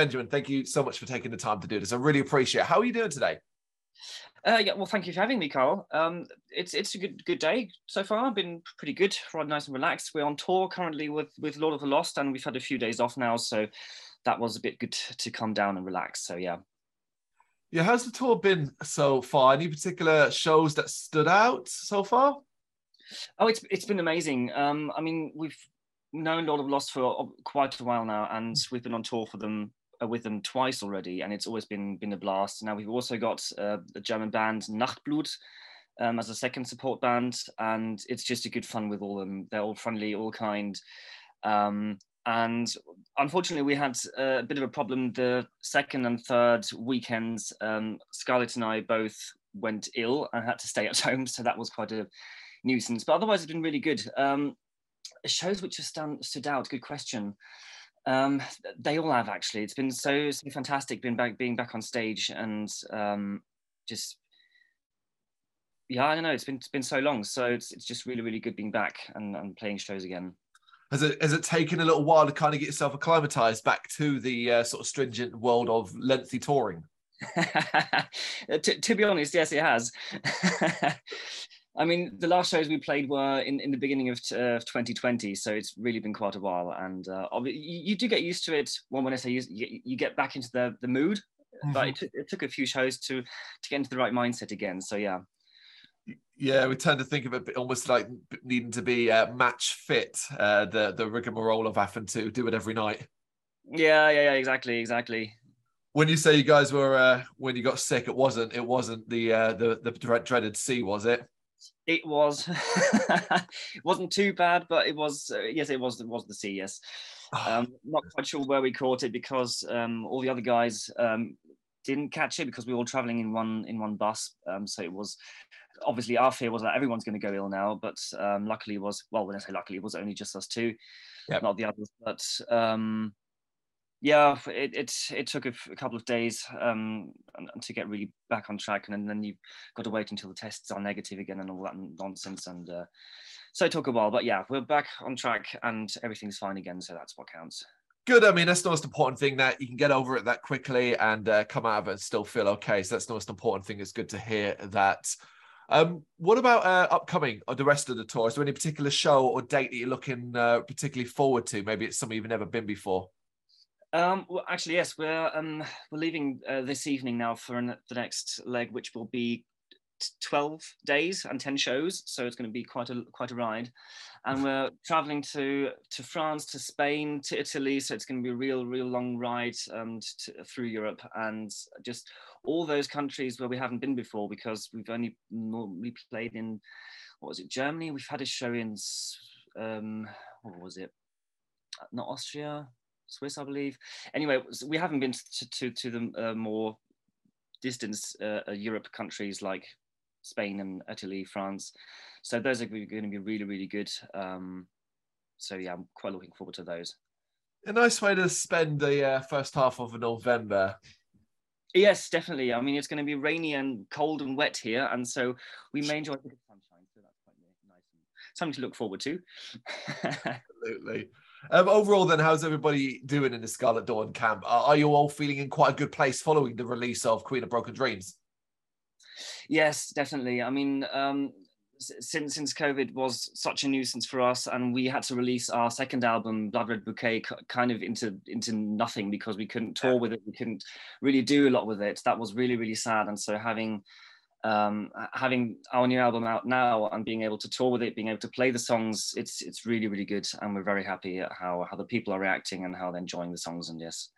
Benjamin, thank you so much for taking the time to do this. I really appreciate it. How are you doing today? Uh, yeah, well, thank you for having me, Carl. Um, it's it's a good good day so far. I've been pretty good, right nice and relaxed. We're on tour currently with with Lord of the Lost, and we've had a few days off now, so that was a bit good to come down and relax. So yeah. Yeah, how's the tour been so far? Any particular shows that stood out so far? Oh, it's it's been amazing. Um, I mean, we've known Lord of the Lost for quite a while now, and we've been on tour for them uh, with them twice already, and it's always been been a blast. Now we've also got uh, the German band Nachtblut um, as a second support band, and it's just a good fun with all them. They're all friendly, all kind. Um, and unfortunately, we had a bit of a problem the second and third weekends. Um, Scarlett and I both went ill and had to stay at home, so that was quite a nuisance. But otherwise, it's been really good. Um, shows which have stand, stood out. Good question. Um, they all have actually. It's been so, so fantastic being back, being back on stage, and um, just yeah, I don't know. It's been it's been so long, so it's it's just really really good being back and, and playing shows again. Has it has it taken a little while to kind of get yourself acclimatized back to the uh, sort of stringent world of lengthy touring? to, to, be honest, yes, it has. I mean, the last shows we played were in, in the beginning of uh, 2020, so it's really been quite a while. And uh, you, you, do get used to it. Well, when I say you, you get back into the, the mood, mm-hmm. but it, it took a few shows to to get into the right mindset again. So yeah. Yeah, we tend to think of it almost like needing to be uh, match fit, uh, the the rigmarole of having to do it every night. Yeah, yeah, yeah, exactly, exactly. When you say you guys were uh, when you got sick, it wasn't it wasn't the uh, the the dreaded C, was it? It was. it wasn't too bad, but it was. Uh, yes, it was. It was the C. Yes. Um, not quite sure where we caught it because um, all the other guys um, didn't catch it because we were all traveling in one in one bus. Um, so it was obviously our fear was that everyone's going to go ill now, but um, luckily it was well. When I say luckily, it was only just us two, yep. not the others. But um, yeah, it, it, it took a, couple of days um, to get really back on track, and then you've got to wait until the tests are negative again and all that nonsense. And uh, so it took a while, but yeah, we're back on track and everything's fine again. So that's what counts. Good. I mean, that's the most important thing that you can get over it that quickly and uh, come out of it and still feel okay. So that's the most important thing. It's good to hear that. Um, what about uh, upcoming or the rest of the tour? Is there any particular show or date that you're looking uh, particularly forward to? Maybe it's something you've never been before. Um, well, actually, yes, we're um, we're leaving uh, this evening now for an, the next leg, which will be 12 days and 10 shows so it's going to be quite a quite a ride. And we're traveling to to france to spain to italy so it's going to be a real real long ride um, to, through europe. And just all those countries where we haven't been before because we've only normally played in what was it germany? We've had a show in um, what was it? Not austria Swiss, I believe. Anyway, we haven't been to to, to the uh, more distant uh, uh, Europe countries like Spain and Italy, France. So those are going to be really, really good. Um, so yeah, I'm quite looking forward to those. A nice way to spend the uh, first half of November. Yes, definitely. I mean, it's going to be rainy and cold and wet here, and so we may enjoy a bit of sunshine. So that's quite nice and something to look forward to. Absolutely. Um, overall, then, how's everybody doing in the Scarlet Dorn camp? Are, are, you all feeling in quite a good place following the release of Queen of Broken Dreams? Yes, definitely. I mean, um, since since COVID was such a nuisance for us, and we had to release our second album, Blood Red Bouquet, kind of into into nothing because we couldn't tour with it, we couldn't really do a lot with it. That was really really sad, and so having um, having our new album out now and being able to tour with it, being able to play the songs, it's it's really really good, and we're very happy at how how the people are reacting and how they're enjoying the songs. And yes,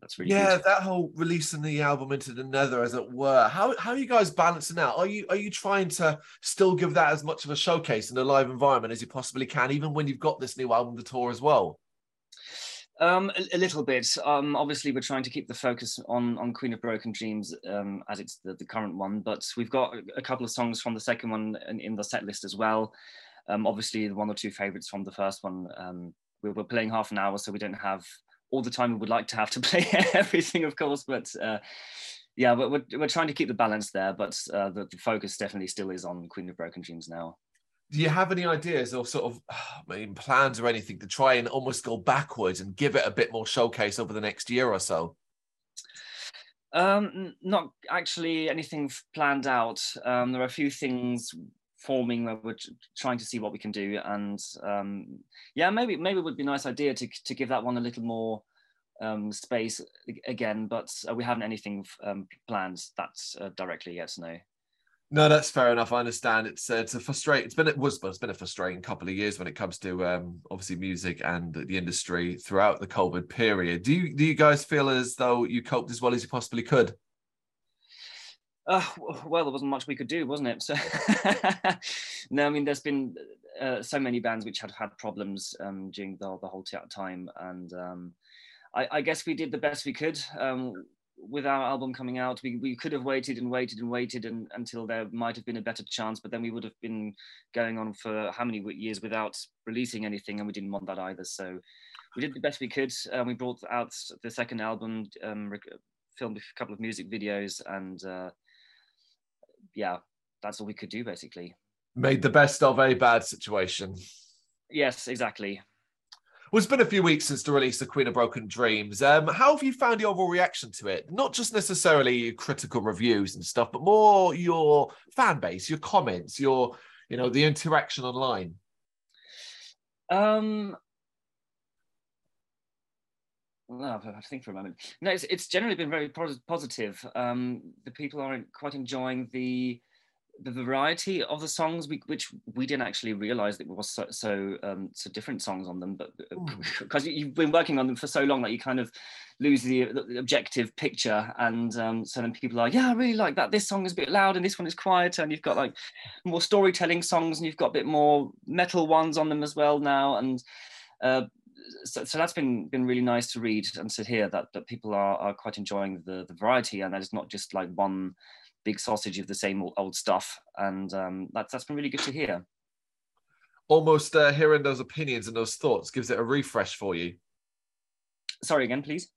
that's really yeah, good. that whole releasing the album into the nether, as it were. How how are you guys balancing out? Are you are you trying to still give that as much of a showcase in a live environment as you possibly can, even when you've got this new album to tour as well? Um, a, a, little bit. Um, obviously, we're trying to keep the focus on on Queen of Broken Dreams um, as it's the, the, current one, but we've got a couple of songs from the second one in, in the set list as well. Um, obviously, the one or two favorites from the first one. Um, we were playing half an hour, so we don't have all the time we would like to have to play everything, of course. But uh, yeah, we're, we're trying to keep the balance there. But uh, the, the focus definitely still is on Queen of Broken Dreams now. Do you have any ideas or sort of I mean, plans or anything to try and almost go backwards and give it a bit more showcase over the next year or so? Um, not actually anything planned out. Um, there are a few things forming where we're trying to see what we can do, and um, yeah, maybe maybe it would be a nice idea to to give that one a little more um, space again, but uh, we haven't anything um, planned that's uh, directly yet. No. No, that's fair enough. I understand. It's uh, it's a frustrating. It's been it was, but it's been a frustrating couple of years when it comes to um, obviously music and the industry throughout the COVID period. Do you do you guys feel as though you coped as well as you possibly could? Uh, well, there wasn't much we could do, wasn't it? So, no, I mean, there's been uh, so many bands which had had problems um, during the, the whole time, and um, I, I, guess we did the best we could. Um, with our album coming out, we, we could have waited and waited and waited and, until there might have been a better chance, but then we would have been going on for how many years without releasing anything, and we didn't want that either. So we did the best we could. Uh, we brought out the second album, um, filmed a couple of music videos, and uh, yeah, that's all we could do basically. Made the best of a bad situation. Yes, exactly. Well, it's been a few weeks since the release of Queen of Broken Dreams. Um, how have you found the overall reaction to it? Not just necessarily critical reviews and stuff, but more your fan base, your comments, your, you know, the interaction online. Um, no, I think for a moment. No, it's, it's generally been very positive. Um, the people are quite enjoying the the variety of the songs, we, which we didn't actually realize that it was so so, um, so different songs on them, but because uh, you've been working on them for so long that you kind of lose the, the objective picture, and um, so then people are, yeah, I really like that. This song is a bit loud, and this one is quieter, and you've got like more storytelling songs, and you've got a bit more metal ones on them as well now, and. Uh, so, so, that's been been really nice to read and to hear that that people are, are quite enjoying the the variety and that it's not just like one big sausage of the same old, stuff, and um, that's that's been really good to hear. Almost uh, hearing those opinions and those thoughts gives it a refresh for you. Sorry again, please.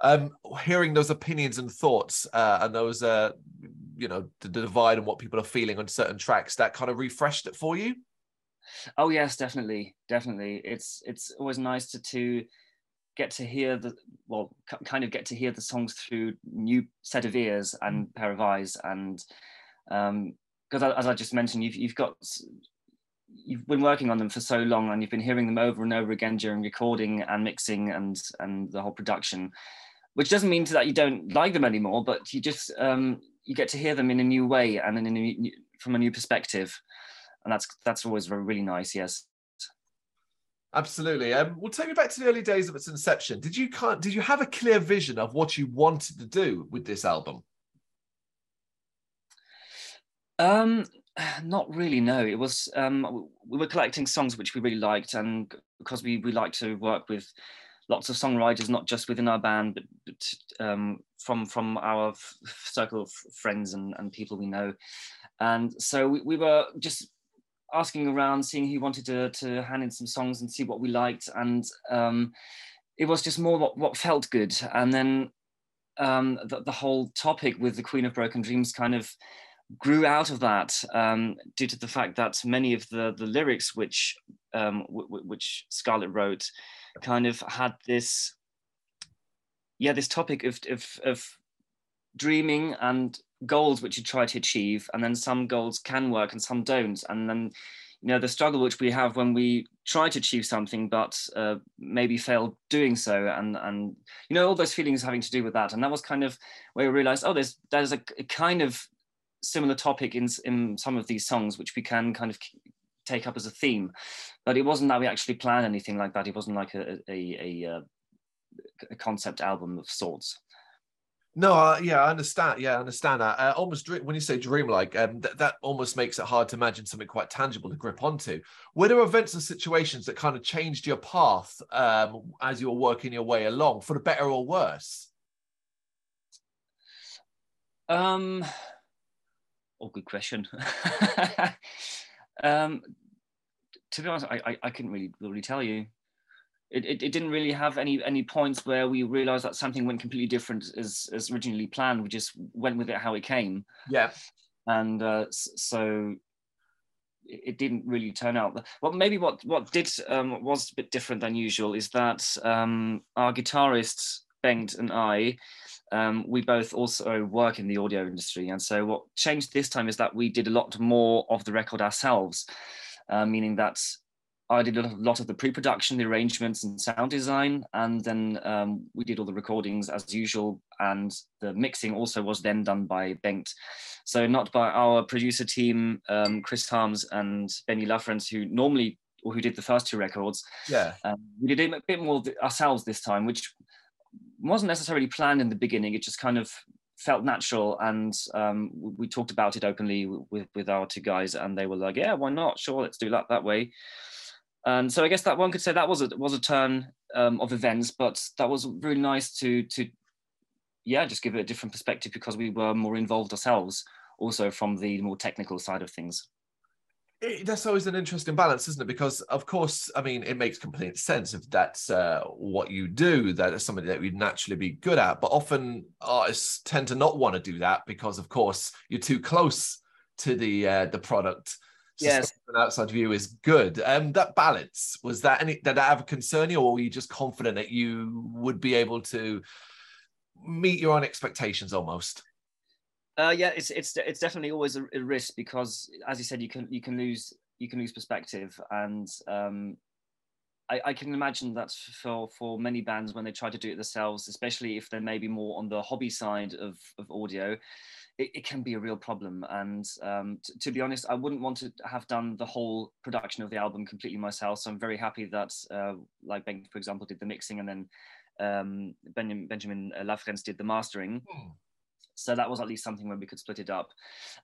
Um, hearing those opinions and thoughts uh, and those, uh, you know, the, the divide and what people are feeling on certain tracks, that kind of refreshed it for you. Oh yes, definitely, definitely. It's it's always nice to to get to hear the well kind of get to hear the songs through new set of ears and mm. pair of eyes. And because um, as I just mentioned you've, you've got you've been working on them for so long and you've been hearing them over and over again during recording and mixing and and the whole production which doesn't mean that you don't like them anymore but you just um, you get to hear them in a new way and in a new, from a new perspective. And that's that's always really nice yes Absolutely. Um, well, take me back to the early days of its inception. Did you can't, did you have a clear vision of what you wanted to do with this album? Um, not really. No, it was um, we were collecting songs which we really liked, and because we we like to work with lots of songwriters, not just within our band, but, but um, from from our circle of friends and, and people we know. And so we, we were just asking around, seeing who wanted to, to hand in some songs and see what we liked. And um, it was just more what, what felt good. And then um, the, the, whole topic with the Queen of Broken Dreams kind of grew out of that um, due to the fact that many of the, the lyrics which, um, which Scarlett wrote kind of had this, yeah, this topic of, of, of dreaming and goals which you try to achieve and then some goals can work and some don't. And then you know the struggle which we have when we try to achieve something but uh, maybe fail doing so and and you know all those feelings having to do with that. And that was kind of where we realized oh there's there's a, a kind of similar topic in in some of these songs which we can kind of take up as a theme. But it wasn't that we actually planned anything like that. It wasn't like a a, a, uh, a concept album of sorts no, uh, yeah, I understand. Yeah, I understand that. Uh, almost when you say dreamlike, um, th- that almost makes it hard to imagine something quite tangible to grip onto. Were there events and situations that kind of changed your path um, as you were working your way along, for the better or worse? Um, oh, good question. um, to be honest, I, I, I couldn't really really tell you it, it, it, didn't really have any any points where we realized that something went completely different as as originally planned. We just went with it how it came. Yeah. And uh, so it didn't really turn out. Well, maybe what what did um, was a bit different than usual is that um, our guitarist Bengt and I, um, we both also work in the audio industry, and so what changed this time is that we did a lot more of the record ourselves, uh, meaning that I did a lot of the pre-production, the arrangements, and sound design, and then um, we did all the recordings as usual. And the mixing also was then done by Bengt, so not by our producer team, um, Chris Harms and Benny Lafrance, who normally or who did the first two records. Yeah, um, we did a bit more ourselves this time, which wasn't necessarily planned in the beginning. It just kind of felt natural and um, we talked about it openly with with our two guys and they were like yeah why not sure let's do that that way and so I guess that one could say that was a was a turn um, of events, but that was really nice to to yeah just give it a different perspective because we were more involved ourselves, also from the more technical side of things. It, that's always an interesting balance, isn't it? Because of course, I mean, it makes complete sense if that's uh, what you do. That is something that you'd naturally be good at. But often artists tend to not want to do that because, of course, you're too close to the uh, the product yes. an outside view is good. Um that balance was that any did that ever concern you or were you just confident that you would be able to meet your own expectations almost? Uh yeah it's it's it's definitely always a, a risk because as you said you can you can lose you can lose perspective. And um I, I, can imagine that for, for many bands when they try to do it themselves, especially if they're maybe more on the hobby side of, of audio, it, it can be a real problem. And um, t- to be honest, I wouldn't want to have done the whole production of the album completely myself. So I'm very happy that, uh, like Bengt, for example, did the mixing and then um, Benjamin, Benjamin Lafrance did the mastering. Hmm. So that was at least something where we could split it up.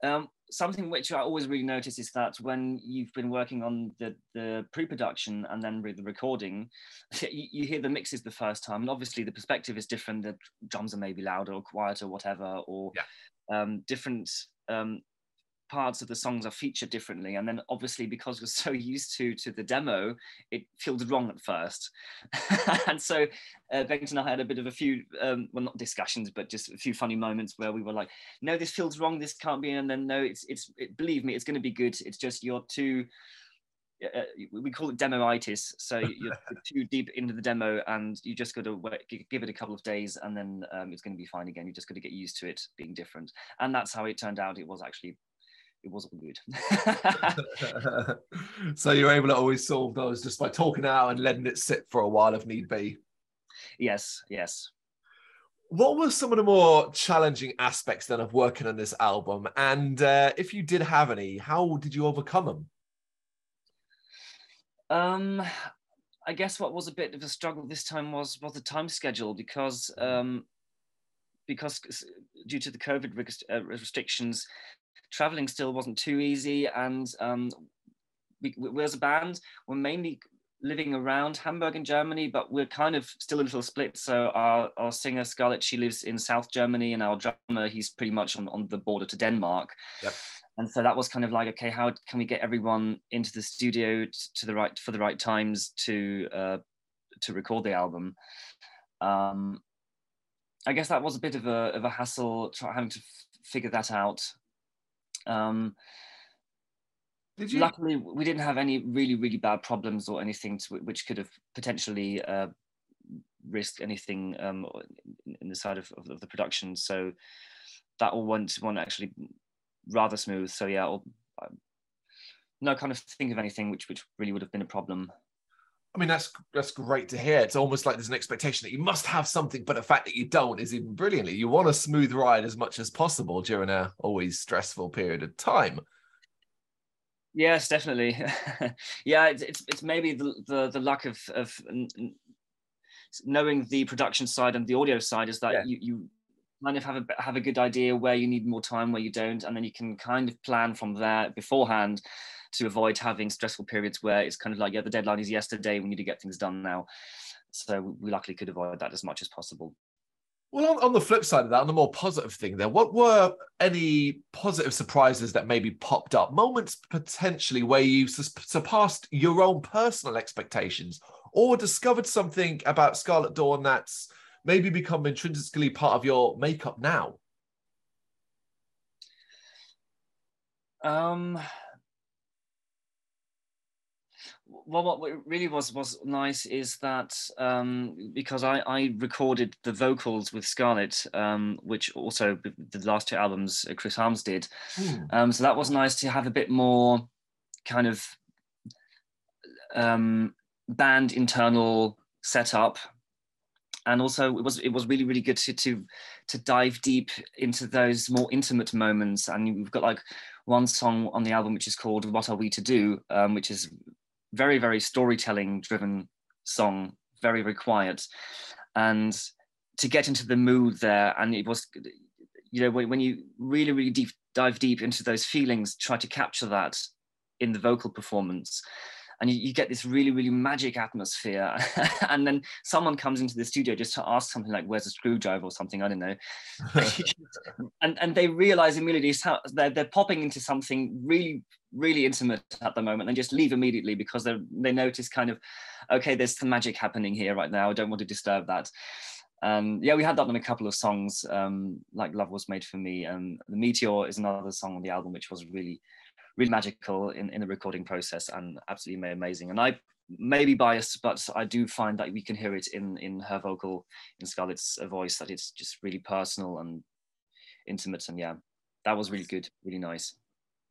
Um, something which I always really notice is that when you've been working on the, the pre-production and then with the recording, you, you, hear the mixes the first time, and obviously the perspective is different. The drums are maybe louder or quieter, or whatever, or yeah um, different um, parts of the songs are featured differently. And then obviously because we're so used to to the demo it feels wrong at first. And so uh, and I had a bit of a few um, well not discussions but just a few funny moments where we were like no this feels wrong. This can't be. And then no it's it's it, believe me it's going to be good. It's just you're too uh, we call it demoitis. So you're too deep into the demo, and you just got to give it a couple of days, and then um, it's going to be fine again. You just got to get used to it being different, and that's how it turned out. It was actually, it was all good. so you're able to always solve those just by talking out and letting it sit for a while if need be. Yes, yes. What were some of the more challenging aspects then of working on this album? And uh, if you did have any, how did you overcome them? Um, I guess what was a bit of a struggle this time was was the time schedule because um, because due to the COVID uh, restrictions, traveling still wasn't too easy, and um, we, we as a band we're mainly living around Hamburg in Germany, but we're kind of still a little split. So our, our singer Scarlett, she lives in South Germany, and our drummer, he's pretty much on, on the border to Denmark. Yep and so that was kind of like okay how can we get everyone into the studio to the right for the right times to uh, to record the album um, i guess that was a bit of a, of a hassle try, having to figure that out um, Did you? luckily we didn't have any really really bad problems or anything to, which could have potentially uh, risked anything um, in, the side of, of, of the production so that all went one actually rather smooth. So yeah, I'll, um, no kind of think of anything which which really would have been a problem. I mean, that's that's great to hear. It's almost like there's an expectation that you must have something, but the fact that you don't is even brilliantly. You want a smooth ride as much as possible during a always stressful period of time. Yes, definitely. yeah, it's, it's, it's maybe the, the the lack of of knowing the production side and the audio side is that yeah. you you kind of have a have a good idea where you need more time, where you don't, and then you can kind of plan from there beforehand to avoid having stressful periods where it's kind of like, yeah, the deadline is yesterday. We need to get things done now. So we luckily could avoid that as much as possible. Well, on, on, the flip side of that, on the more positive thing there, what were any positive surprises that maybe popped up? Moments potentially where you surpassed your own personal expectations or discovered something about Scarlet Dorn that's maybe become intrinsically part of your makeup now? Um, well, what really was was nice is that um, because I, I recorded the vocals with Scarlett, um, which also the last two albums uh, Chris Harms did, mm. um, so that was nice to have a bit more kind of um, band internal setup, and also it was it was really really good to to to dive deep into those more intimate moments, and we've got like one song on the album which is called "What Are We to Do," um, which is very very storytelling driven song very very quiet. And to get into the mood there and it was you know when, when you really really deep dive deep into those feelings try to capture that in the vocal performance and you, you, get this really really magic atmosphere. And then someone comes into the studio just to ask something like where's a screwdriver or something? I don't know. And and they realize immediately they're, they're popping into something really really intimate at the moment and just leave immediately because they they notice kind of okay there's some magic happening here right now. I don't want to disturb that. And yeah we had that on a couple of songs um, like love was made for me and the meteor is another song on the album which was really really magical in, in the recording process and absolutely amazing and i may be biased but i do find that we can hear it in in her vocal in scarlett's voice that it's just really personal and intimate and yeah that was really good really nice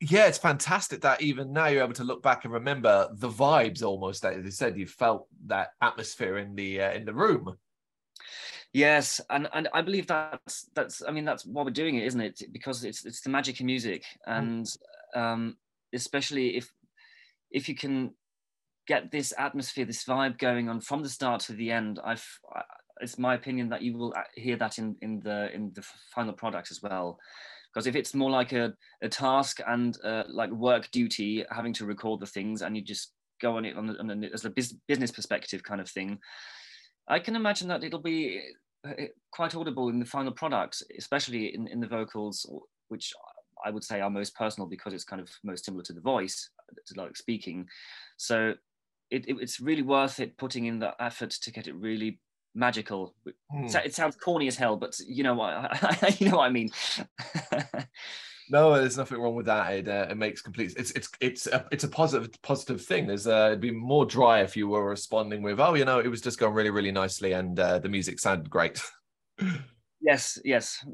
yeah, it's fantastic that even now you're able to look back and remember the vibes almost that you said you felt that atmosphere in the uh, in the room. Yes, and and I believe that's that's I mean that's why we're doing it, isn't it? Because it's it's the magic in music, mm. and. Um, especially if if you can get this atmosphere, this vibe going on from the start to the end, I've it's my opinion that you will uh, hear that in in the in the final product as well. Because if it's more like a, a task and uh, like work duty having to record the things and you just go on it on, on, on as a business perspective kind of thing i can imagine that it'll be uh, quite audible in the final product especially in, in the vocals which i would say are most personal because it's kind of most similar to the voice to like speaking so it, it, it's really worth it putting in the effort to get it really magical. Mm. It sounds corny as hell, but you know what you know what I mean. no, there's nothing wrong with that. It, uh, it makes complete. It's it's it's a it's a positive positive thing. There's uh, it'd be more dry if you were responding with, oh, you know, it was just going really really nicely and uh, the music sounded great. yes, yes.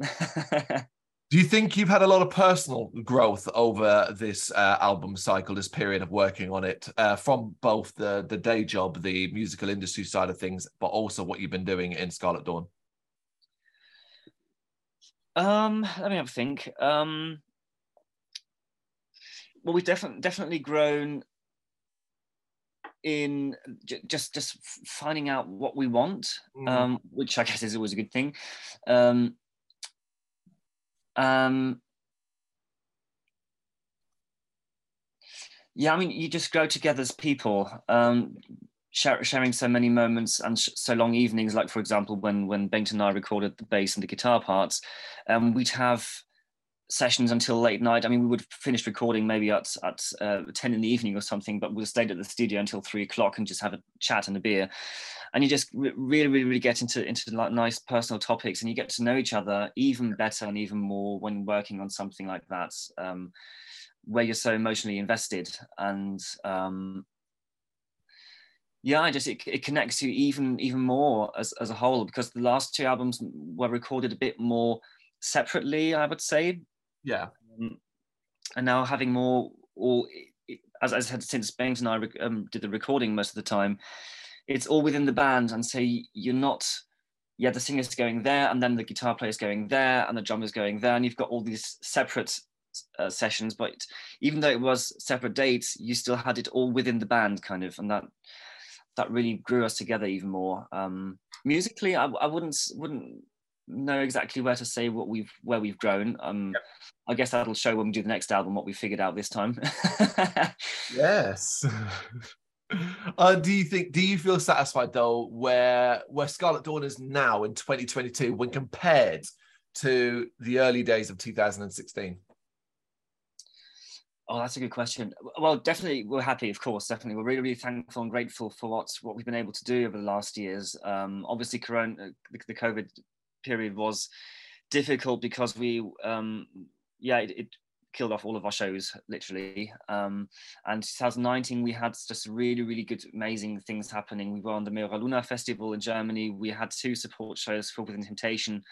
Do you think you've had a lot of personal growth over this uh, album cycle, this period of working on it, uh, from both the the day job, the musical industry side of things, but also what you've been doing in Scarlet Dorn? Um, let me have a think. Um, well, we've definitely definitely grown in j- just just finding out what we want, mm. um, which I guess is always a good thing. Um, um, yeah, I mean, you just grow together as people, um, sharing so many moments and so long evenings. Like, for example, when when Bengt and I recorded the bass and the guitar parts, um, we'd have sessions until late night. I mean, we would finish recording maybe at at uh, ten in the evening or something, but we'd stayed at the studio until three o'clock and just have a chat and a beer and you just really, really, really get into into like nice personal topics, and you get to know each other even better and even more when working on something like that, um, where you're so emotionally invested. And um, yeah, I just it, it connects you even even more as as a whole because the last two albums were recorded a bit more separately, I would say. Yeah. Um, and now having more, or as I said, since Bengt and I um, did the recording most of the time, it's all within the band and so you're not yeah the singer's going there and then the guitar player's going there and the drummer's going there and you've got all these separate uh, sessions but even though it was separate dates you still had it all within the band kind of and that that really grew us together even more. Um, musically I, I wouldn't wouldn't know exactly where to say what we've where we've grown. Um yep. i guess that'll show when we do the next album what we figured out this time. Yes Uh, do you think? Do you feel satisfied though, where where Scarlet Dorn is now in 2022 when compared to the early days of 2016? Oh, that's a good question. Well, definitely, we're happy. Of course, definitely, we're really, really thankful and grateful for what what we've been able to do over the last years. Um, obviously, Corona, the, the COVID period was difficult because we, um, yeah, it, it killed off all of our shows literally. Um, and 2019 we had just really really good amazing things happening. We were on the M'era Luna Festival in Germany. We had two support shows for Within Temptation,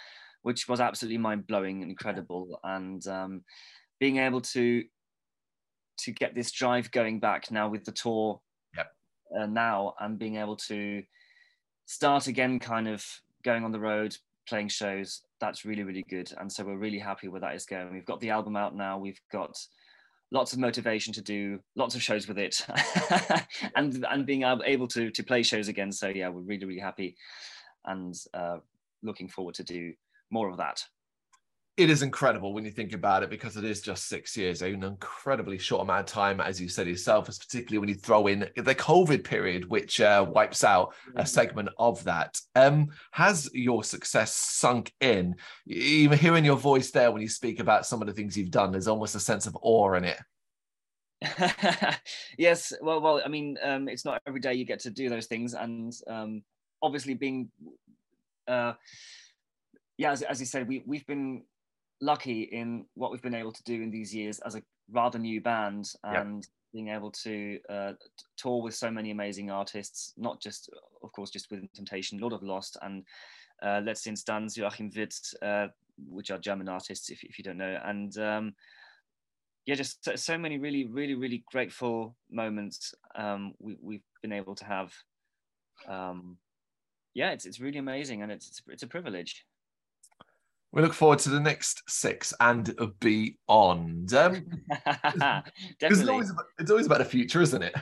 which was absolutely mind blowing and incredible. And um, being able to to get this drive going back now with the tour yep. uh, now and being able to start again kind of going on the road playing shows that's really really good and so we're really happy where that is going. We've got the album out now we've got lots of motivation to do lots of shows with it and and being able to to play shows again. So yeah we're really really happy and uh, looking forward to do more of that it is incredible when you think about it because it is just six years, an incredibly short amount of time, as you said yourself, particularly when you throw in the COVID period, which uh, wipes out a mm-hmm. segment of that. Um, has your success sunk in? Even hearing your voice there when you speak about some of the things you've done, there's almost a sense of awe in it. yes, well, well, I mean, um, it's not every day you get to do those things, and um, obviously, being, uh, yeah, as, as you said, we we've been lucky in what we've been able to do in these years as a rather new band and yep. being able to uh, tour with so many amazing artists, not just, of course, just Within Temptation, Lord of Lost, and uh, Letzte Instanz, Joachim Witt, uh, which are German artists, if, if you don't know. And um, yeah, just so, so, many really, really, really grateful moments um, we, we've been able to have. Um, yeah, it's, it's really amazing and it's, it's, it's a privilege. We look forward to the next six and beyond. Um, it's, always about, it's always about the future, isn't it?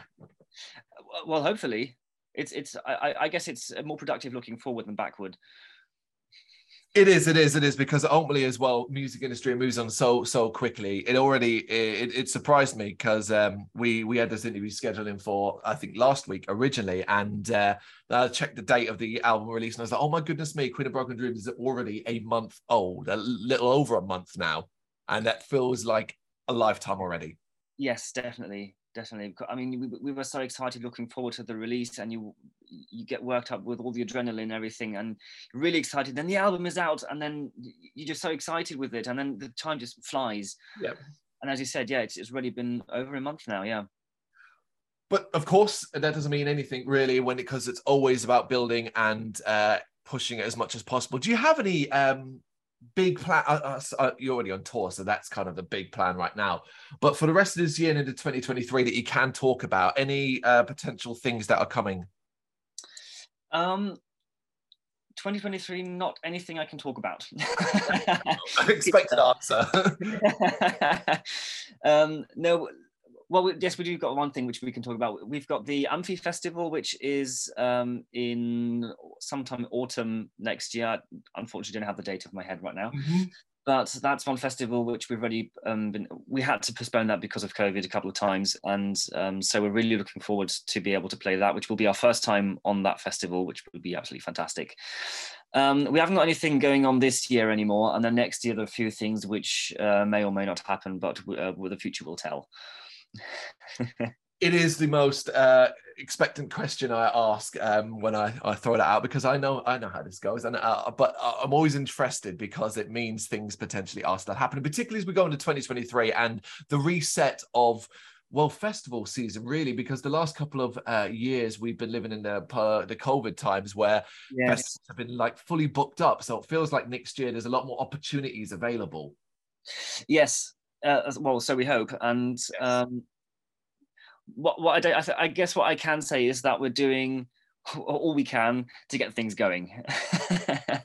Well, hopefully, it's it's. I, I guess it's more productive looking forward than backward. It is, it is, it is because ultimately as well, music industry moves on so so quickly. It already it, it surprised me because um, we we had this interview scheduled in for I think last week originally, and uh, I checked the date of the album release and I was like, oh my goodness me, Queen of Broken Dreams is already a month old, a little over a month now, and that feels like a lifetime already. Yes, definitely, definitely. I mean, we, we were so excited looking forward to the release, and you you get worked up with all the adrenaline and everything and really excited. Then the album is out and then you're just so excited with it and then the time just flies. Yeah. And as you said yeah it's, it's already been over a month now yeah. But of course that doesn't mean anything really when it because it's always about building and uh, pushing it as much as possible. Do you have any um big plan uh, uh, uh, you're already on tour so that's kind of the big plan right now but for the rest of this year and into 2023 that you can talk about any uh, potential things that are coming um, 2023, not anything I can talk about. Expected answer. um, no, well, yes, we do got one thing which we can talk about. We've got the Amphi Festival, which is um, in sometime autumn next year. Unfortunately, don't have the date of my head right now. Mm-hmm but that's one festival which we've already um, been, we had to postpone that because of covid a couple of times and um, so we're really looking forward to be able to play that which will be our first time on that festival which would be absolutely fantastic um, we haven't got anything going on this year anymore and then next year there are a few things which uh, may or may not happen but uh, the future will tell it is the most uh, expectant question I ask um, when I, I throw that out because I know I know how this goes, and uh, but I'm always interested because it means things potentially are still happening, particularly as we go into 2023 and the reset of well festival season really because the last couple of uh, years we've been living in the uh, the covid times where yes. festivals have been like fully booked up. So it feels like next year there's a lot more opportunities available. Yes uh, well so we hope and um, what what I, I, th- I guess what I can say is that we're doing all we can to get things going.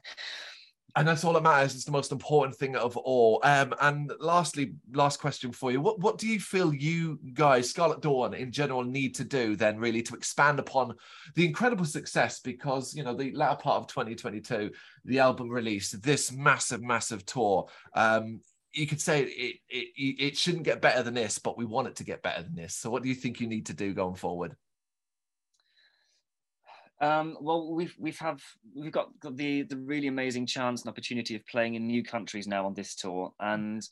and that's all that matters. It's the most important thing of all. Um, and lastly, last question for you: What what do you feel you guys, Scarlet Dorn in general, need to do then, really, to expand upon the incredible success? Because you know, the latter part of 2022, the album release, this massive, massive tour. Um, you could say it, it it shouldn't get better than this, but we want it to get better than this. So, what do you think you need to do going forward? Um, well, we've we've have we've got, the the really amazing chance and opportunity of playing in new countries now on this tour, and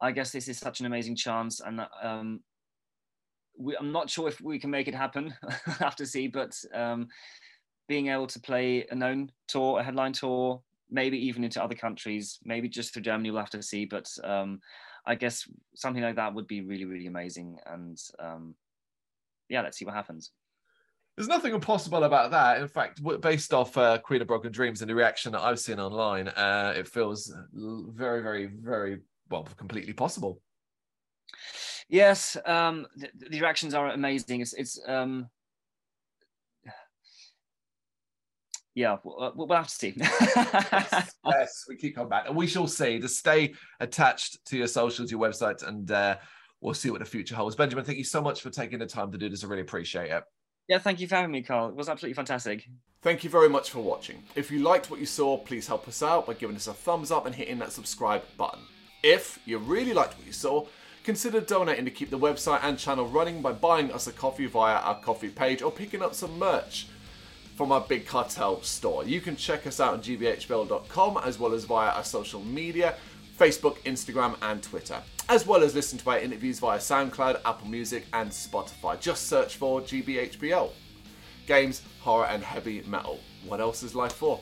I guess this is such an amazing chance. And um, we, I'm not sure if we can make it happen. I have to see, but um, being able to play a known tour, a headline tour, maybe even into other countries, maybe just through Germany. We'll have to see, but um, I guess something like that would be really, really amazing. And um, yeah, let's see what happens. There's nothing impossible about that. In fact, based off uh, Queen of Broken Dreams and the reaction that I've seen online, uh, it feels very, very, very well, completely possible. Yes, um, the, the, reactions are amazing. It's, it's um, yeah, we'll, we'll have to see. yes, yes, we keep coming back, and we shall see. Just stay attached to your socials, your website, and uh, we'll see what the future holds. Benjamin, thank you so much for taking the time to do this. I really appreciate it. Yeah, thank you for having me, Carl. It was absolutely fantastic. Thank you very much for watching. If you liked what you saw, please help us out by giving us a thumbs up and hitting that subscribe button. If you really liked what you saw, consider donating to keep the website and channel running by buying us a coffee via our Ko-fi page or picking up some merch from our Big Cartel store. You can check us out on gbhbl.com as well as via our social media Facebook, Instagram, and Twitter, as well as listen to our interviews via SoundCloud, Apple Music, and Spotify. Just search for GBHBL. Games, horror, and heavy metal. What else is life for?